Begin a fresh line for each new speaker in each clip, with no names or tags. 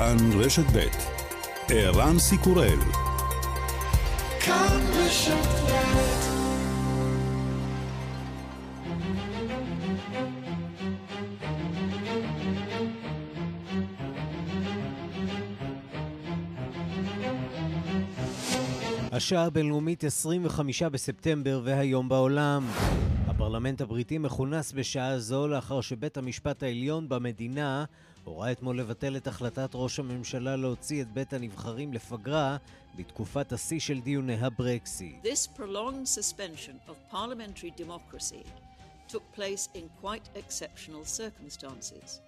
כאן רשת ב' ערן סיקורל כאן רשת השעה הבינלאומית 25 בספטמבר והיום בעולם. הפרלמנט הבריטי מכונס בשעה זו לאחר שבית המשפט העליון במדינה הורה אתמול לבטל את החלטת ראש הממשלה להוציא את בית הנבחרים לפגרה בתקופת השיא של דיוני הברקסיט.
This prolonged suspension of parliamentary democracy took place in quite exceptional circumstances.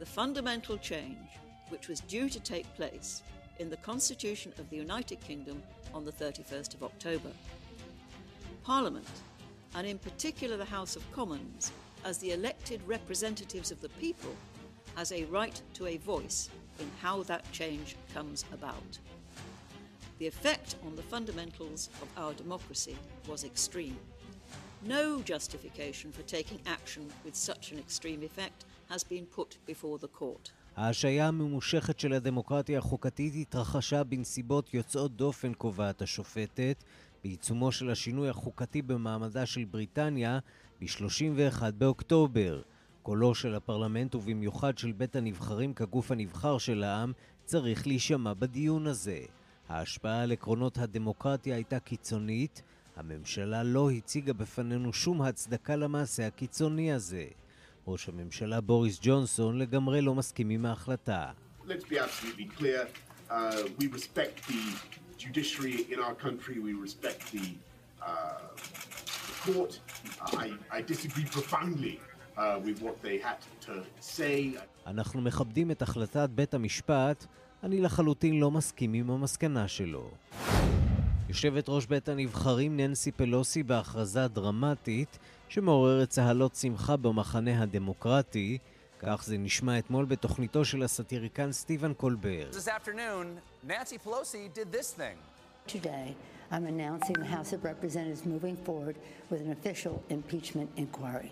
The fundamental change, which was due to take place in the Constitution of the United Kingdom on the 31st of October. Parliament, and in particular the House of Commons, as the elected representatives of the people, has a right to a voice in how that change comes about. The effect on the fundamentals of our democracy was extreme. No justification for taking action with such an extreme effect has been put before the court.
ההשעיה הממושכת של הדמוקרטיה החוקתית התרחשה בנסיבות יוצאות דופן, קובעת השופטת, בעיצומו של השינוי החוקתי במעמדה של בריטניה ב-31 באוקטובר. קולו של הפרלמנט ובמיוחד של בית הנבחרים כגוף הנבחר של העם צריך להישמע בדיון הזה. ההשפעה על עקרונות הדמוקרטיה הייתה קיצונית, הממשלה לא הציגה בפנינו שום הצדקה למעשה הקיצוני הזה. ראש הממשלה בוריס ג'ונסון לגמרי לא מסכים עם ההחלטה.
Uh, uh. I, I disagree profoundly uh.
אנחנו מכבדים את החלטת בית המשפט, אני לחלוטין לא מסכים עם המסקנה שלו. יושבת ראש בית הנבחרים ננסי פלוסי בהכרזה דרמטית שמעוררת צהלות שמחה במחנה הדמוקרטי, כך זה נשמע אתמול בתוכניתו של הסאטיריקן סטיבן קולבר.
Today, I'm announcing the House of Representatives moving forward with an official impeachment inquiry.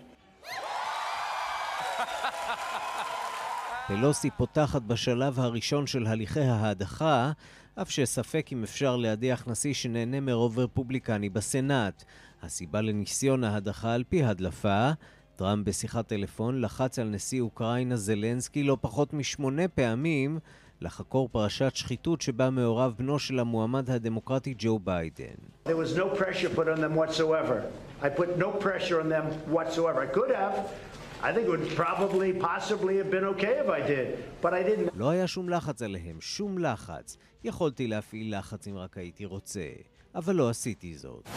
פלוסי פותחת בשלב הראשון של הליכי ההדחה, אף שספק אם אפשר להדיח נשיא שנהנה מרוב רפובליקני בסנאט. הסיבה לניסיון ההדחה על פי הדלפה, טראמפ בשיחת טלפון לחץ על נשיא אוקראינה זלנסקי לא פחות משמונה פעמים לחקור פרשת שחיתות שבה מעורב בנו של המועמד הדמוקרטי ג'ו ביידן.
There was no pressure put on them whatsoever. I put no pressure on them whatsoever. I could have. I think it would probably, possibly have been okay if I did, but I didn't.
לא היה שום לחץ עליהם, שום לחץ. יכולתי להפעיל לחץ אם רק הייתי רוצה, אבל לא עשיתי זאת.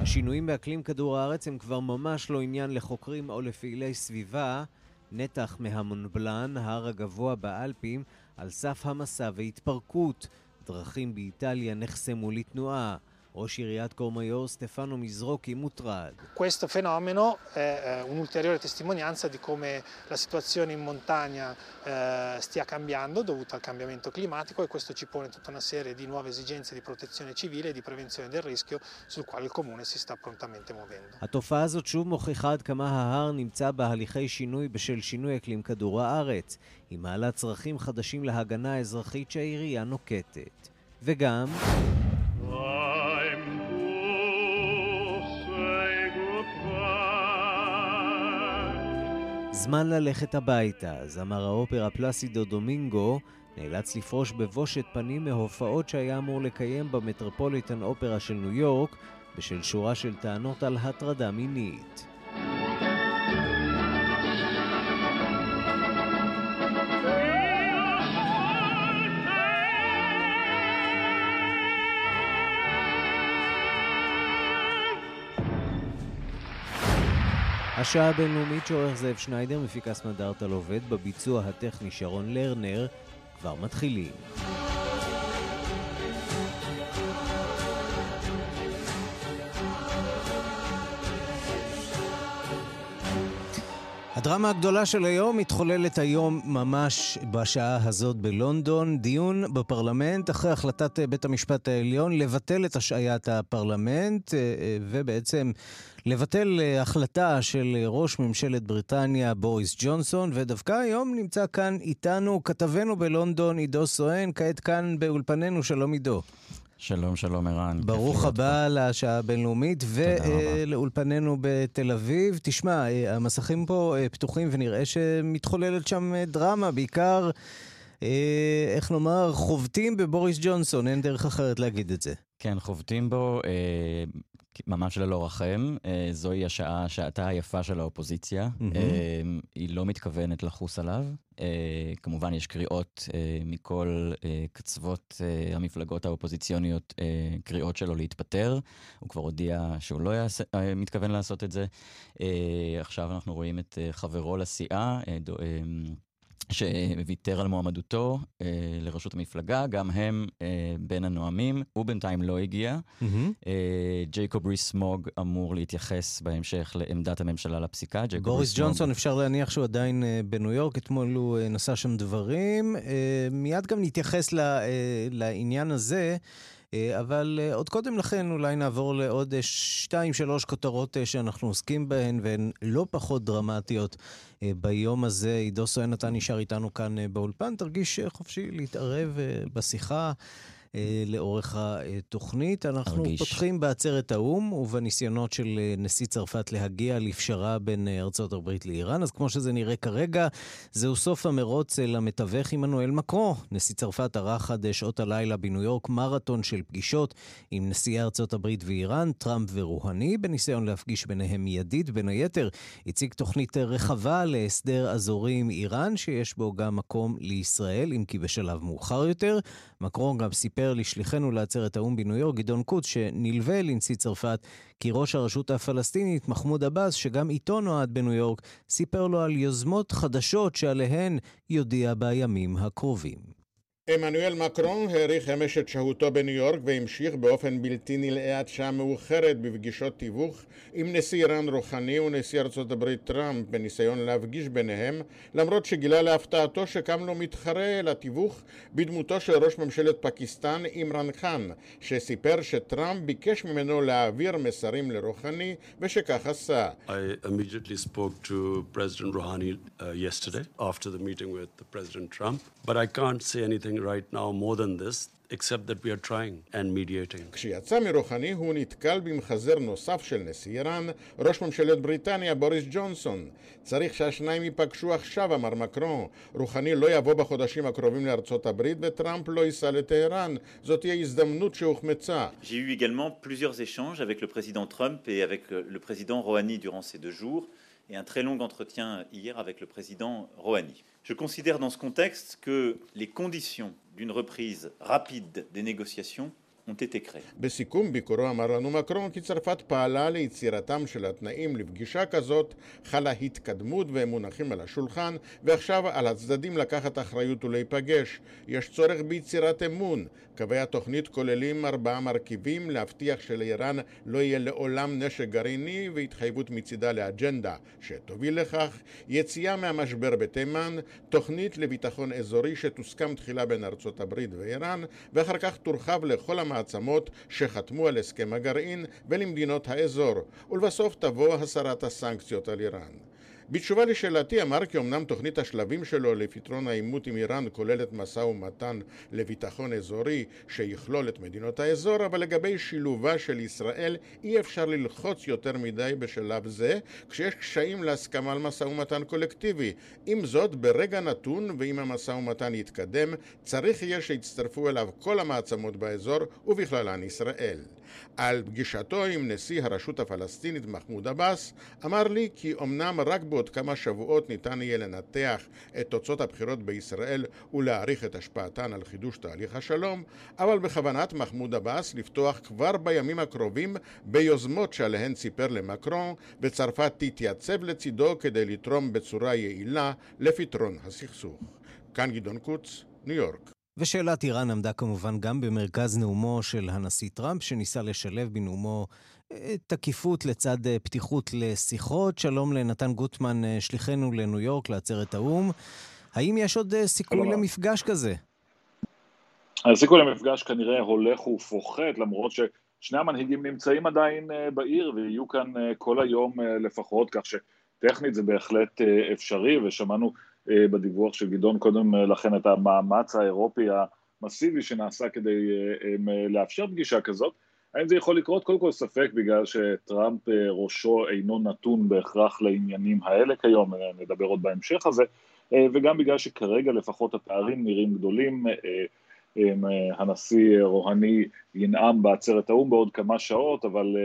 השינויים באקלים כדור הארץ הם כבר ממש לא עניין לחוקרים או לפעילי סביבה. נתח מהמונבלן, ההר הגבוה באלפים, על סף המסע והתפרקות. דרכים באיטליה נחסמו לתנועה. ראש עיריית קורמיור סטפנו מזרוקי מוטרד.
Questo fenomeno è un'ulteriore testimonianza di come la situazione in montagna eh, stia cambiando dovuto al cambiamento climatico e questo ci pone tutta una serie di nuove esigenze di protezione civile e di prevenzione del rischio sul quale il comune si sta prontamente muovendo.
התופעה הזאת שוב מוכיחה עד כמה ההר נמצא בהליכי שינוי בשל שינוי אקלים כדור הארץ, היא מעלה צרכים חדשים להגנה האזרחית שהעירייה נוקטת. וגם... זמן ללכת הביתה, זמר האופרה פלסידו דומינגו נאלץ לפרוש בבושת פנים מהופעות שהיה אמור לקיים במטרופוליטן אופרה של ניו יורק בשל שורה של טענות על הטרדה מינית. השעה הבינלאומית שעורך זאב שניידר, מפיקס מדארטל עובד, בביצוע הטכני שרון לרנר, כבר מתחילים. הדרמה הגדולה של היום מתחוללת היום ממש בשעה הזאת בלונדון. דיון בפרלמנט אחרי החלטת בית המשפט העליון לבטל את השעיית הפרלמנט אה, אה, ובעצם לבטל אה, החלטה של ראש ממשלת בריטניה בוריס ג'ונסון, ודווקא היום נמצא כאן איתנו כתבנו בלונדון עידו סואן, כעת כאן באולפנינו, שלום עידו.
שלום, שלום ערן.
ברוך הבא לשעה הבינלאומית ולאולפנינו בתל אביב. תשמע, אה, המסכים פה אה, פתוחים ונראה שמתחוללת שם אה, דרמה, בעיקר, איך נאמר, חובטים בבוריס ג'ונסון, אין דרך אחרת להגיד את זה.
כן, חובטים בו. ממש ללא רחם. אה, זוהי השעה, שעתה היפה של האופוזיציה. Mm-hmm. היא לא מתכוונת לחוס עליו. אה, כמובן, יש קריאות מכל קצוות המפלגות האופוזיציוניות, קריאות שלו להתפטר. הוא כבר הודיע שהוא לא יעשה, מתכוון לעשות את זה. עכשיו אנחנו רואים את חברו לסיעה, שוויתר על מועמדותו אה, לראשות המפלגה, גם הם אה, בין הנואמים, הוא בינתיים לא הגיע. Mm-hmm. אה, ג'ייקוב ריס מוג אמור להתייחס בהמשך לעמדת הממשלה לפסיקה.
בוריס ג'ונסון, אפשר להניח שהוא עדיין אה, בניו יורק, אתמול הוא אה, נשא שם דברים. אה, מיד גם נתייחס ל, אה, לעניין הזה. אה, אבל אה, עוד קודם לכן אולי נעבור לעוד אה, שתיים, שלוש כותרות שאנחנו עוסקים בהן, והן לא פחות דרמטיות ביום הזה. עידו סואן, אתה נשאר איתנו כאן באולפן, תרגיש חופשי להתערב בשיחה. אה, לאורך התוכנית. אנחנו הרגיש. פותחים בעצרת האו"ם ובניסיונות של אה, נשיא צרפת להגיע לפשרה בין אה, ארצות הברית לאיראן. אז כמו שזה נראה כרגע, זהו סוף המרוץ אל המתווך עמנואל מקרו. נשיא צרפת ערך עד שעות הלילה בניו יורק מרתון של פגישות עם נשיאי ארצות הברית ואיראן, טראמפ ורוהני, בניסיון להפגיש ביניהם מיידית. בין היתר, הציג תוכנית רחבה להסדר אזורי עם איראן, שיש בו גם מקום לישראל, אם כי בשלב מאוחר יותר. מקרון גם סיפר לשליחנו לעצרת האו"ם בניו יורק, גדעון קוץ, שנלווה לנשיא צרפת, כי ראש הרשות הפלסטינית, מחמוד עבאס, שגם איתו נועד בניו יורק, סיפר לו על יוזמות חדשות שעליהן יודיע בימים הקרובים.
עמנואל מקרון האריך אמש את שהותו בניו יורק והמשיך באופן בלתי נלאה עד שעה מאוחרת בפגישות תיווך עם נשיא איראן רוחני ונשיא ארצות הברית טראמפ בניסיון להפגיש ביניהם למרות שגילה להפתעתו שקם לו מתחרה לתיווך בדמותו של ראש ממשלת פקיסטן אימרן חאן שסיפר שטראמפ ביקש ממנו להעביר מסרים לרוחני ושכך עשה. I immediately spoke to President Rouhani uh, yesterday after the meeting with President Trump but I can't say anything right now more than this, except that we are trying and mediating. כשיצא מרוחני הוא נתקל במחזר נוסף של נשיא איראן, ראש ממשלת בריטניה בוריס ג'ונסון. צריך שהשניים ייפגשו עכשיו, אמר מקרון. רוחני לא יבוא בחודשים הקרובים לארצות הברית וטראמפ לא ייסע לטהרן. זאת תהיה הזדמנות שהוחמצה. J'ai eu également plusieurs échanges avec le président Trump et avec le président Rouhani durant ces deux jours et un très long entretien hier avec le président Rouhani. Je considère dans ce contexte que les conditions d'une reprise rapide des négociations בסיכום ביקורו אמר לנו מקרון כי צרפת פעלה ליצירתם של התנאים לפגישה כזאת, חלה התקדמות והם מונחים על השולחן, ועכשיו על הצדדים לקחת אחריות ולהיפגש. יש צורך ביצירת אמון. קווי התוכנית כוללים ארבעה מרכיבים, להבטיח שלאיראן לא יהיה לעולם נשק גרעיני והתחייבות מצידה לאג'נדה שתוביל לכך, יציאה מהמשבר בתימן, תוכנית לביטחון אזורי שתוסכם תחילה בין ארצות הברית ואיראן, ואחר כך תורחב לכל המ... המעצמות שחתמו על הסכם הגרעין ולמדינות האזור, ולבסוף תבוא הסרת הסנקציות על איראן. בתשובה לשאלתי אמר כי אמנם תוכנית השלבים שלו לפתרון העימות עם איראן כוללת משא ומתן לביטחון אזורי שיכלול את מדינות האזור, אבל לגבי שילובה של ישראל אי אפשר ללחוץ יותר מדי בשלב זה, כשיש קשיים להסכמה על משא ומתן קולקטיבי. עם זאת, ברגע נתון, ואם המשא ומתן יתקדם, צריך יהיה שיצטרפו אליו כל המעצמות באזור, ובכללן ישראל. על פגישתו עם נשיא הרשות הפלסטינית מחמוד עבאס, אמר לי כי אמנם רק בעוד כמה שבועות ניתן יהיה לנתח את תוצאות הבחירות בישראל ולהעריך את השפעתן על חידוש תהליך השלום, אבל בכוונת מחמוד עבאס לפתוח כבר בימים הקרובים ביוזמות שעליהן סיפר למקרון, וצרפת תתייצב לצידו כדי לתרום בצורה יעילה לפתרון הסכסוך. כאן גדעון קוץ, ניו יורק.
ושאלת איראן עמדה כמובן גם במרכז נאומו של הנשיא טראמפ, שניסה לשלב בנאומו תקיפות לצד אה, פתיחות לשיחות. שלום לנתן גוטמן, אה, שליחנו לניו יורק, לעצרת האו"ם. האם יש עוד סיכוי למפגש כזה?
הסיכוי למפגש כנראה הולך ופוחת, למרות ששני המנהיגים נמצאים עדיין בעיר ויהיו כאן כל היום לפחות, כך שטכנית זה בהחלט אפשרי, ושמענו בדיווח של גדעון קודם לכן את המאמץ האירופי המסיבי שנעשה כדי לאפשר פגישה כזאת. האם זה יכול לקרות? קודם כל ספק בגלל שטראמפ ראשו אינו נתון בהכרח לעניינים האלה כיום, נדבר עוד בהמשך הזה, וגם בגלל שכרגע לפחות הפערים נראים גדולים, הנשיא רוהני ינאם בעצרת האו"ם בעוד כמה שעות, אבל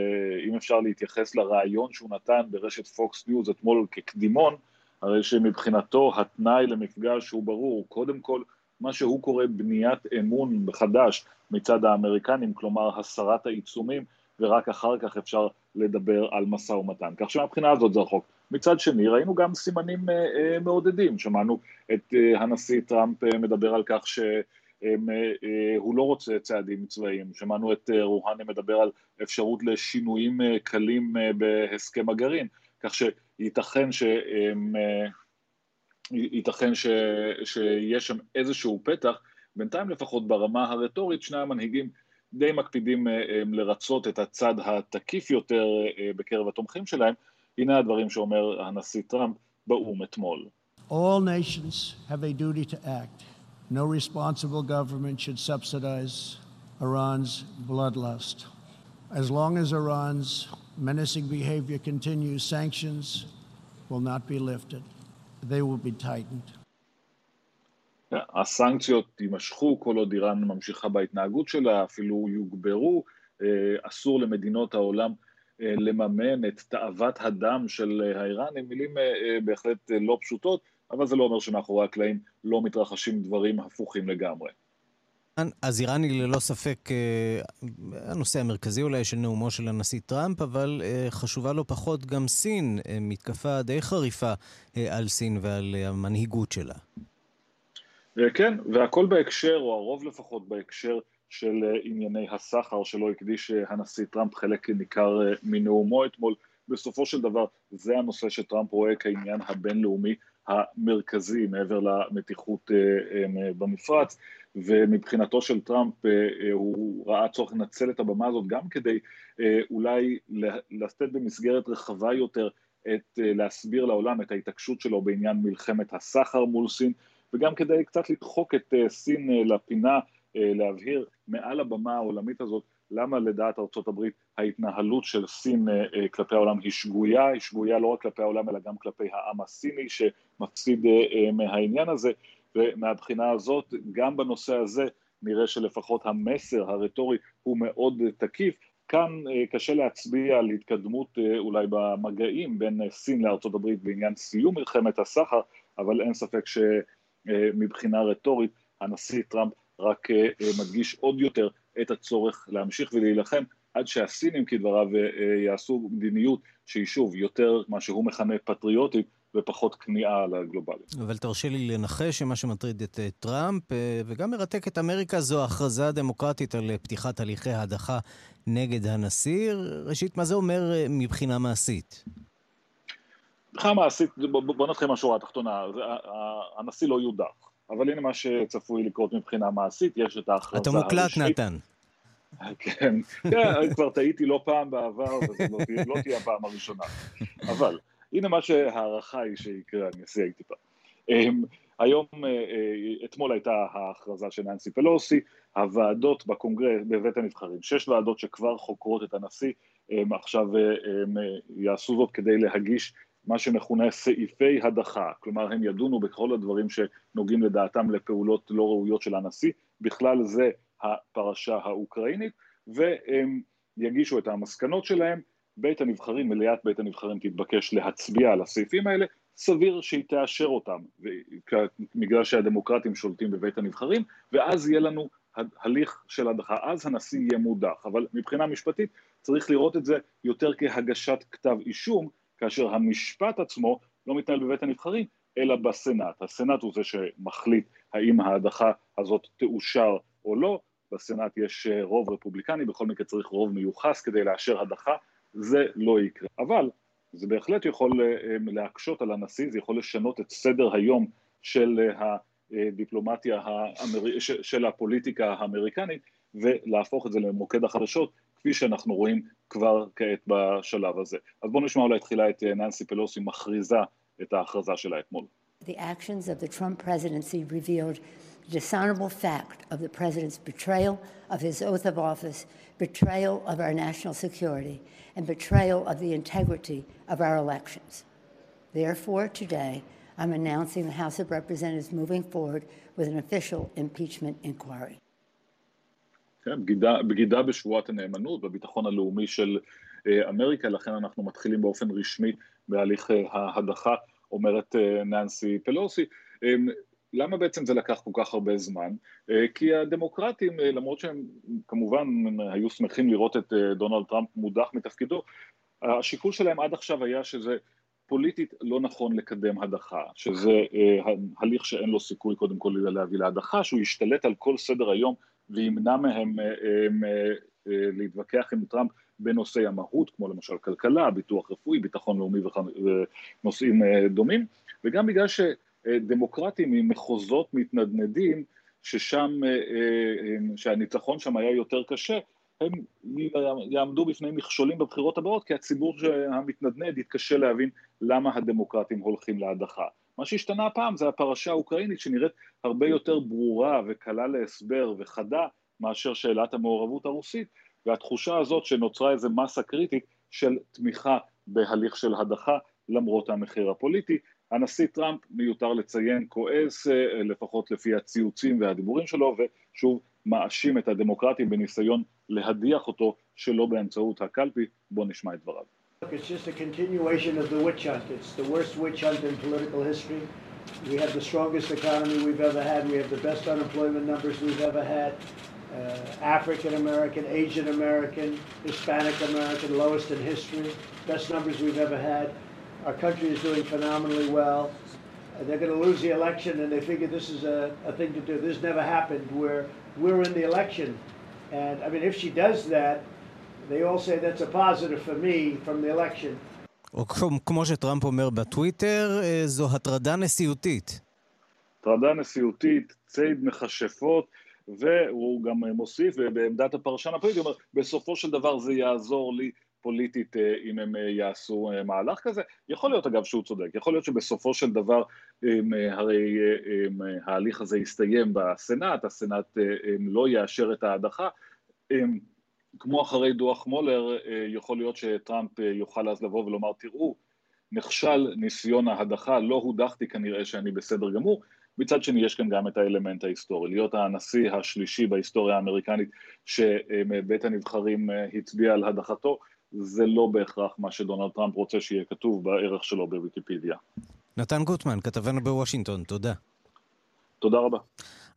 אם אפשר להתייחס לרעיון שהוא נתן ברשת פוקס ניוז אתמול כקדימון, הרי שמבחינתו התנאי למפגש הוא ברור, קודם כל מה שהוא קורא בניית אמון חדש מצד האמריקנים, כלומר הסרת העיצומים, ורק אחר כך אפשר לדבר על משא ומתן. כך שמבחינה הזאת זה רחוק. מצד שני, ראינו גם סימנים אה, אה, מעודדים, שמענו את אה, הנשיא טראמפ אה, מדבר על כך שהוא אה, אה, לא רוצה צעדים צבאיים, שמענו את אה, רוהני מדבר על אפשרות לשינויים אה, קלים אה, בהסכם הגרעין, כך שייתכן ש... ייתכן ש, שיש שם איזשהו פתח, בינתיים לפחות ברמה הרטורית שני המנהיגים די מקפידים אה, אה, לרצות את הצד התקיף יותר אה, בקרב התומכים שלהם, הנה הדברים שאומר הנשיא טראמפ באו"ם אתמול.
All nations have a duty to act. No responsible government should subsidize Iran's bloodlust. As long as Iran's menacing behavior continues, sanctions will not be lifted. They will be tightened.
הסנקציות יימשכו כל עוד איראן ממשיכה בהתנהגות שלה, אפילו יוגברו, אה, אסור למדינות העולם אה, לממן את תאוות הדם של האיראנים, מילים אה, בהחלט לא פשוטות, אבל זה לא אומר שמאחורי הקלעים לא מתרחשים דברים הפוכים לגמרי.
אז איראן היא ללא ספק אה, הנושא המרכזי אולי של נאומו של הנשיא טראמפ, אבל אה, חשובה לא פחות גם סין, אה, מתקפה די חריפה על סין ועל המנהיגות שלה.
כן, והכל בהקשר, או הרוב לפחות בהקשר של ענייני הסחר שלו הקדיש הנשיא טראמפ חלק ניכר מנאומו אתמול. בסופו של דבר זה הנושא שטראמפ רואה כעניין הבינלאומי המרכזי מעבר למתיחות במפרץ. ומבחינתו של טראמפ אה, אה, הוא ראה צורך לנצל את הבמה הזאת גם כדי אה, אולי לתת במסגרת רחבה יותר את, להסביר לעולם את ההתעקשות שלו בעניין מלחמת הסחר מול סין וגם כדי קצת לדחוק את סין לפינה, להבהיר מעל הבמה העולמית הזאת למה לדעת ארצות הברית ההתנהלות של סין כלפי העולם היא שגויה, היא שגויה לא רק כלפי העולם אלא גם כלפי העם הסיני שמפסיד מהעניין הזה ומהבחינה הזאת, גם בנושא הזה נראה שלפחות המסר הרטורי הוא מאוד תקיף. כאן אה, קשה להצביע על התקדמות אה, אולי במגעים בין אה, סין לארצות הברית בעניין סיום מלחמת הסחר, אבל אין ספק שמבחינה רטורית הנשיא טראמפ רק מדגיש עוד יותר את הצורך להמשיך ולהילחם עד שהסינים כדבריו יעשו מדיניות שהיא שוב יותר מה שהוא מכנה פטריוטית ופחות כניעה לגלובליות.
אבל תרשה לי לנחש שמה שמטריד את אה, טראמפ אה, וגם מרתק את אמריקה זו הכרזה דמוקרטית על אה, פתיחת הליכי ההדחה נגד הנשיא. ראשית, מה זה אומר מבחינה מעשית?
מבחינה מעשית, בוא נתחיל מהשורה התחתונה, הנשיא לא יודח. אבל הנה מה שצפוי לקרות מבחינה מעשית, יש את ההכרזה
הרשמית. אתה מוקלט, נתן.
כן, כן, כבר טעיתי לא פעם בעבר, וזו לא, לא תהיה הפעם הראשונה. אבל הנה מה שההערכה היא שיקרה, אני אעשה טיפה. אמ, היום, אה, אה, אתמול הייתה ההכרזה של ננסי פלוסי, הוועדות בקונגרס, בבית הנבחרים, שש ועדות שכבר חוקרות את הנשיא, הם עכשיו הם אה, יעשו זאת כדי להגיש מה שמכונה סעיפי הדחה, כלומר הם ידונו בכל הדברים שנוגעים לדעתם לפעולות לא ראויות של הנשיא, בכלל זה הפרשה האוקראינית, והם יגישו את המסקנות שלהם, בית הנבחרים, מליאת בית הנבחרים תתבקש להצביע על הסעיפים האלה, סביר שהיא תאשר אותם, בגלל שהדמוקרטים שולטים בבית הנבחרים, ואז יהיה לנו הליך של הדחה, אז הנשיא יהיה מודח, אבל מבחינה משפטית צריך לראות את זה יותר כהגשת כתב אישום, כאשר המשפט עצמו לא מתנהל בבית הנבחרים, אלא בסנאט. הסנאט הוא זה שמחליט האם ההדחה הזאת תאושר או לא, בסנאט יש רוב רפובליקני, בכל מקרה צריך רוב מיוחס כדי לאשר הדחה, זה לא יקרה. אבל זה בהחלט יכול להקשות על הנשיא, זה יכול לשנות את סדר היום של הדיפלומטיה, האמר... של הפוליטיקה האמריקנית ולהפוך את זה למוקד החדשות, כפי שאנחנו רואים כבר כעת בשלב הזה. אז בואו נשמע אולי תחילה את ננסי פלוסי מכריזה את ההכרזה שלה אתמול.
The actions of the Trump presidency revealed dishonorable fact of the president's betrayal of his oath of office, betrayal of our national security, and betrayal of the integrity of our elections. Therefore, today, I'm announcing the House of Representatives moving forward with an official impeachment inquiry.
כן, בגידה, בגידה בשבועת הנאמנות, בביטחון הלאומי של אה, אמריקה, לכן אנחנו מתחילים באופן רשמי בהליך אה, ההדחה, אומרת אה, ננסי פלוסי. למה בעצם זה לקח כל כך הרבה זמן? כי הדמוקרטים, למרות שהם כמובן היו שמחים לראות את דונלד טראמפ מודח מתפקידו, השיקול שלהם עד עכשיו היה שזה פוליטית לא נכון לקדם הדחה, שזה הליך שאין לו סיכוי קודם כל להביא להדחה, שהוא ישתלט על כל סדר היום וימנע מהם להתווכח עם טראמפ בנושאי המהות, כמו למשל כלכלה, ביטוח רפואי, ביטחון לאומי ונושאים דומים, וגם בגלל שדמוקרטים ממחוזות מתנדנדים, ששם, שהניצחון שם היה יותר קשה, הם יעמדו בפני מכשולים בבחירות הבאות, כי הציבור המתנדנד יתקשה להבין למה הדמוקרטים הולכים להדחה. מה שהשתנה הפעם זה הפרשה האוקראינית שנראית הרבה יותר ברורה וקלה להסבר וחדה מאשר שאלת המעורבות הרוסית, והתחושה הזאת שנוצרה איזה מסה קריטית של תמיכה בהליך של הדחה למרות המחיר הפוליטי. הנשיא טראמפ, מיותר לציין, כועס, לפחות לפי הציוצים והדיבורים שלו, ושוב מאשים את הדמוקרטים בניסיון להדיח אותו שלא באמצעות הקלפי. בואו נשמע את דבריו.
It's just a continuation of the witch hunt. It's the worst witch hunt in political history. We have the strongest economy we've ever had. We have the best unemployment numbers we've ever had. Uh, African American, Asian American, Hispanic American, lowest in history. Best numbers we've ever had. Our country is doing phenomenally well. Uh, they're going to lose the election and they figure this is a, a thing to do. This never happened where we're in the election. And I mean, if she does that, they all say that's a positive for me from the election.
או כמו שטראמפ אומר בטוויטר, זו הטרדה נשיאותית.
הטרדה נשיאותית, ציד מכשפות, והוא גם מוסיף, בעמדת הפרשן הפוליטי, הוא אומר, בסופו של דבר זה יעזור לי פוליטית אם הם יעשו מהלך כזה. יכול להיות אגב שהוא צודק, יכול להיות שבסופו של דבר הרי ההליך הזה יסתיים בסנאט, הסנאט לא יאשר את ההדחה, כמו אחרי דוח מולר, יכול להיות שטראמפ יוכל אז לבוא ולומר, תראו, נכשל ניסיון ההדחה, לא הודחתי כנראה שאני בסדר גמור. מצד שני יש כאן גם את האלמנט ההיסטורי, להיות הנשיא השלישי בהיסטוריה האמריקנית שבית הנבחרים הצביע על הדחתו, זה לא בהכרח מה שדונלד טראמפ רוצה שיהיה כתוב בערך שלו בוויקיפדיה.
נתן גוטמן, כתבנו בוושינגטון, תודה.
תודה רבה.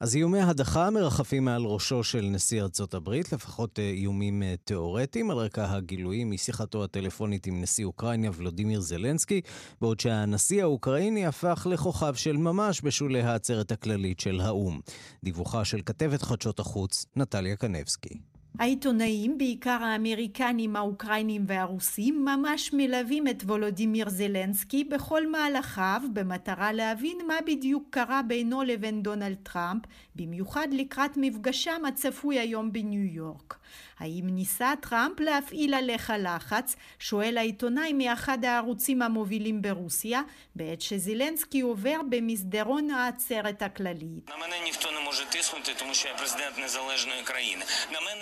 אז איומי הדחה מרחפים מעל ראשו של נשיא ארצות הברית, לפחות איומים תיאורטיים, על רקע הגילויים משיחתו הטלפונית עם נשיא אוקראינה ולודימיר זלנסקי, בעוד שהנשיא האוקראיני הפך לכוכב של ממש בשולי העצרת הכללית של האו"ם. דיווחה של כתבת חדשות החוץ, נטליה קנבסקי.
העיתונאים, בעיקר האמריקנים, האוקראינים והרוסים, ממש מלווים את וולודימיר זלנסקי בכל מהלכיו במטרה להבין מה בדיוק קרה בינו לבין דונלד טראמפ, במיוחד לקראת מפגשם הצפוי היום בניו יורק. האם ניסה טראמפ להפעיל עליך לחץ? שואל העיתונאי מאחד הערוצים המובילים ברוסיה, בעת שזילנסקי עובר במסדרון העצרת הכללית.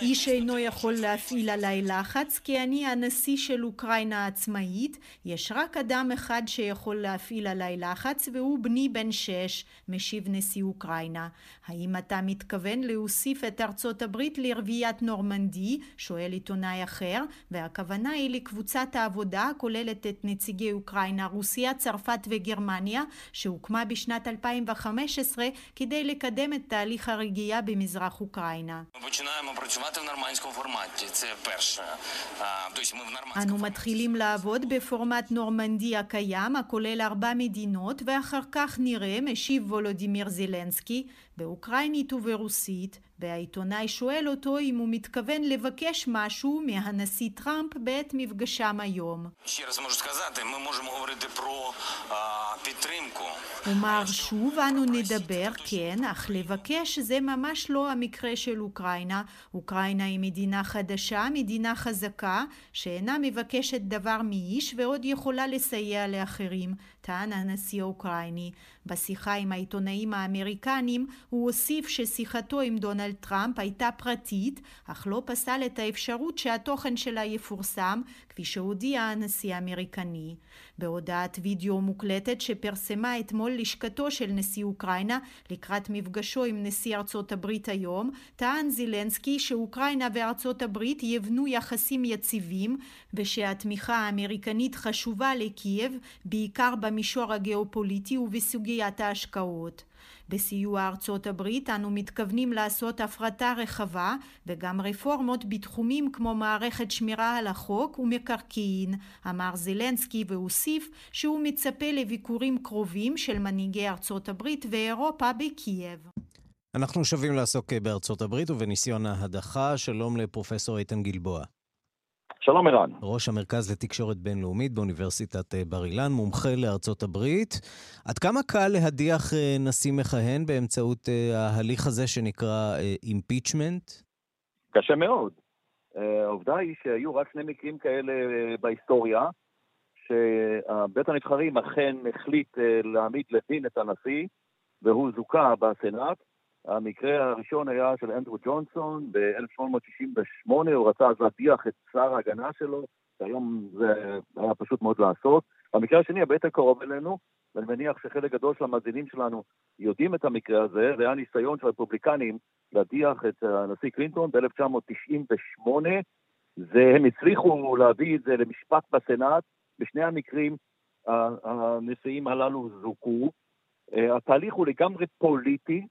איש אינו יכול להפעיל עליי לחץ כי אני הנשיא של אוקראינה העצמאית. יש רק אדם אחד שיכול להפעיל עליי לחץ והוא בני בן שש, משיב נשיא אוקראינה. האם אתה מתכוון להוסיף את ארצות הברית לרביית נורמנדיה? היהודי? שואל עיתונאי אחר, והכוונה היא לקבוצת העבודה הכוללת את נציגי אוקראינה, רוסיה, צרפת וגרמניה, שהוקמה בשנת 2015 כדי לקדם את תהליך הרגיעה במזרח אוקראינה. אנו מתחילים לעבוד בפורמט נורמנדי הקיים, הכולל ארבע מדינות, ואחר כך נראה, משיב וולודימיר זלנסקי, באוקראינית וברוסית, והעיתונאי שואל אותו אם הוא מתכוון לבקש משהו מהנשיא טראמפ בעת מפגשם היום. אומר שוב אנו נדבר, כן, אך לבקש זה ממש לא המקרה של אוקראינה. אוקראינה היא מדינה חדשה, מדינה חזקה, שאינה מבקשת דבר מאיש ועוד יכולה לסייע לאחרים, טען הנשיא האוקראיני. בשיחה עם העיתונאים האמריקנים הוא הוסיף ששיחתו עם דונלד טראמפ הייתה פרטית, אך לא פסל את האפשרות שהתוכן שלה יפורסם, כפי שהודיע הנשיא האמריקני. בהודעת וידאו מוקלטת שפרסמה אתמול לשכתו של נשיא אוקראינה לקראת מפגשו עם נשיא ארצות הברית היום, טען זילנסקי שאוקראינה וארצות הברית יבנו יחסים יציבים ושהתמיכה האמריקנית חשובה לקייב בעיקר במישור הגיאופוליטי ובסוגיית ההשקעות. בסיוע ארצות הברית אנו מתכוונים לעשות הפרטה רחבה וגם רפורמות בתחומים כמו מערכת שמירה על החוק ומקרקעין, אמר זלנסקי והוסיף שהוא מצפה לביקורים קרובים של מנהיגי ארצות הברית ואירופה בקייב.
אנחנו שווים לעסוק בארצות הברית ובניסיון ההדחה. שלום לפרופסור איתן גלבוע.
שלום ערן.
ראש המרכז לתקשורת בינלאומית באוניברסיטת אה, בר אילן, מומחה לארצות הברית. עד כמה קל להדיח אה, נשיא מכהן באמצעות אה, ההליך הזה שנקרא אימפיצ'מנט?
קשה מאוד. העובדה היא שהיו רק שני מקרים כאלה בהיסטוריה, שבית הנבחרים אכן החליט להעמיד לדין את הנשיא, והוא זוכה בסנאט. המקרה הראשון היה של אנדרו ג'ונסון ב-1868, הוא רצה אז להדיח את שר ההגנה שלו, שהיום זה היה פשוט מאוד לעשות. המקרה השני הרבה יותר קרוב אלינו, ואני מניח שחלק גדול של המאזינים שלנו יודעים את המקרה הזה, זה היה ניסיון של הרפובליקנים להדיח את הנשיא קלינטון ב-1998, והם הצליחו להביא את זה למשפט בסנאט, בשני המקרים הנשיאים הללו זוכו. התהליך הוא לגמרי פוליטי,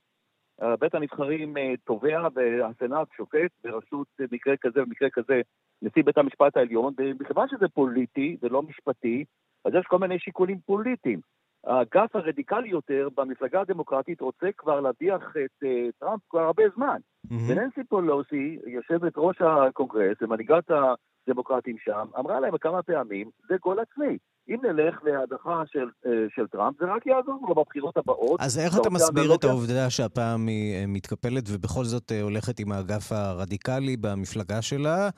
בית הנבחרים אה, תובע והסנאט שופט בראשות מקרה כזה ומקרה כזה נשיא בית המשפט העליון, ומכיוון שזה פוליטי ולא משפטי, אז יש כל מיני שיקולים פוליטיים. האגף הרדיקלי יותר במפלגה הדמוקרטית רוצה כבר להדיח את אה, טראמפ כבר הרבה זמן. אמ-המ. וננסי פלוסי, יושבת ראש הקונגרס ומנהיגת הדמוקרטים שם, אמרה להם כמה פעמים, זה גול עצמי. אם נלך להדחה של, אה, של טראמפ, זה רק יעזור לו בבחירות הבאות.
אז איך אתה מסביר את העובדה שהפעם היא אה, מתקפלת ובכל זאת אה, הולכת עם האגף הרדיקלי במפלגה שלה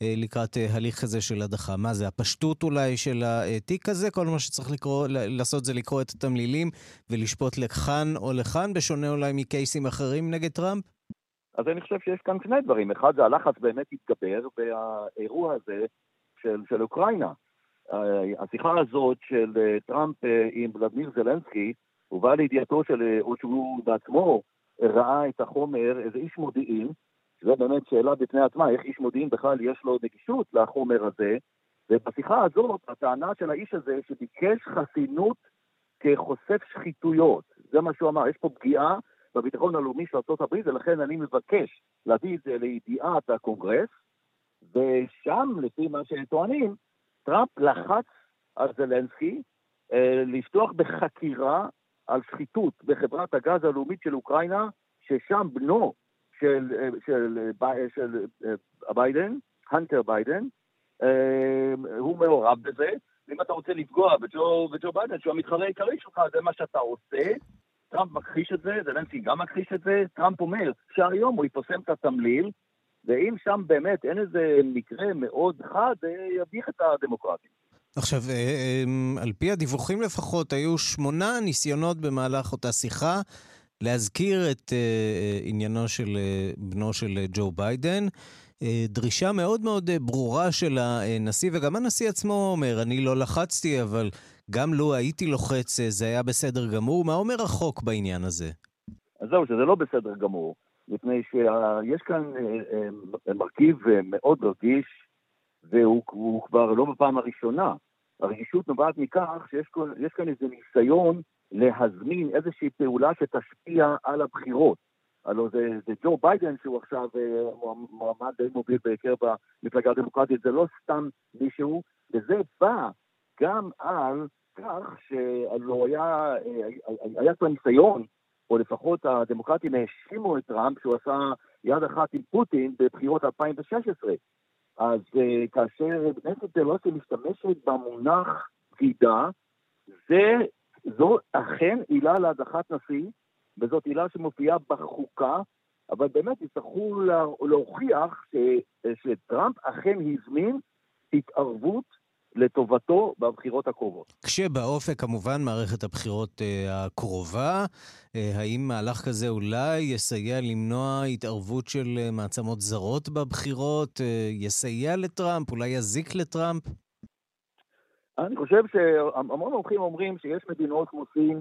לקראת הליך כזה של הדחה? מה זה, הפשטות אולי של התיק הזה? כל מה שצריך לקרוא, לעשות זה לקרוא את התמלילים ולשפוט לכאן או לכאן, בשונה אולי מקייסים אחרים נגד טראמפ?
אז אני חושב שיש כאן שני דברים. אחד, זה הלחץ באמת התגבר, והאירוע הזה של, של אוקראינה. השיחה הזאת של אה, טראמפ אה, עם ולדמיר זלנסקי הובאה לידיעתו של, אה, או שהוא בעצמו ראה את החומר, איזה איש מודיעין, שזו באמת שאלה בפני עצמה, איך איש מודיעין בכלל יש לו נגישות לחומר הזה, ובשיחה הזאת, הטענה של האיש הזה שביקש חסינות כחושף שחיתויות, זה מה שהוא אמר, יש פה פגיעה בביטחון הלאומי של ארה"ב, ולכן אני מבקש להביא את זה לידיעת הקונגרס, ושם, לפי מה שהם טוענים, טראמפ לחץ על זלנסקי אה, לפתוח בחקירה על שחיתות בחברת הגז הלאומית של אוקראינה, ששם בנו של, אה, של, של, של ביידן, הנטר ביידן, אה, הוא מעורב בזה. אם אתה רוצה לפגוע בג'ו, בג'ו ביידן, שהוא המתחרה העיקרי שלך, זה מה שאתה עושה. טראמפ מכחיש את זה, זלנסקי גם מכחיש את זה, טראמפ אומר שהיום הוא יפרסם את התמליל, ואם שם באמת אין איזה מקרה מאוד חד, זה יביך את הדמוקרטים.
עכשיו, אה, אה, על פי הדיווחים לפחות, היו שמונה ניסיונות במהלך אותה שיחה להזכיר את אה, עניינו של בנו של ג'ו ביידן. דרישה מאוד מאוד ברורה של הנשיא, וגם הנשיא עצמו אומר, אני לא לחצתי, אבל גם לו הייתי לוחץ, זה היה בסדר גמור. מה אומר החוק בעניין הזה?
אז זהו, שזה לא בסדר גמור. מפני שיש כאן מרכיב מאוד רגיש, והוא כבר לא בפעם הראשונה. הרגישות נובעת מכך שיש כאן איזה ניסיון להזמין איזושהי פעולה שתשפיע על הבחירות. הלוא זה, זה ג'ו ביידן שהוא עכשיו אה, מועמד די מוביל בקרב המפלגה הדמוקרטית, זה לא סתם מישהו, וזה בא גם על כך שהלוא היה, אה, היה כבר ניסיון, או לפחות הדמוקרטים האשימו את טראמפ שהוא עשה יד אחת עם פוטין בבחירות 2016. אז uh, כאשר כנסת פלוסי משתמשת במונח בגידה, זה, זו אכן עילה להדחת נשיא, וזאת עילה שמופיעה בחוקה, אבל באמת יצטרכו להוכיח ש, שטראמפ אכן הזמין התערבות לטובתו בבחירות הקרובות.
כשבאופק כמובן מערכת הבחירות uh, הקרובה, uh, האם מהלך כזה אולי יסייע למנוע התערבות של uh, מעצמות זרות בבחירות, יסייע לטראמפ, אולי יזיק לטראמפ?
אני חושב שהמון מומחים אומרים שיש מדינות כמו סין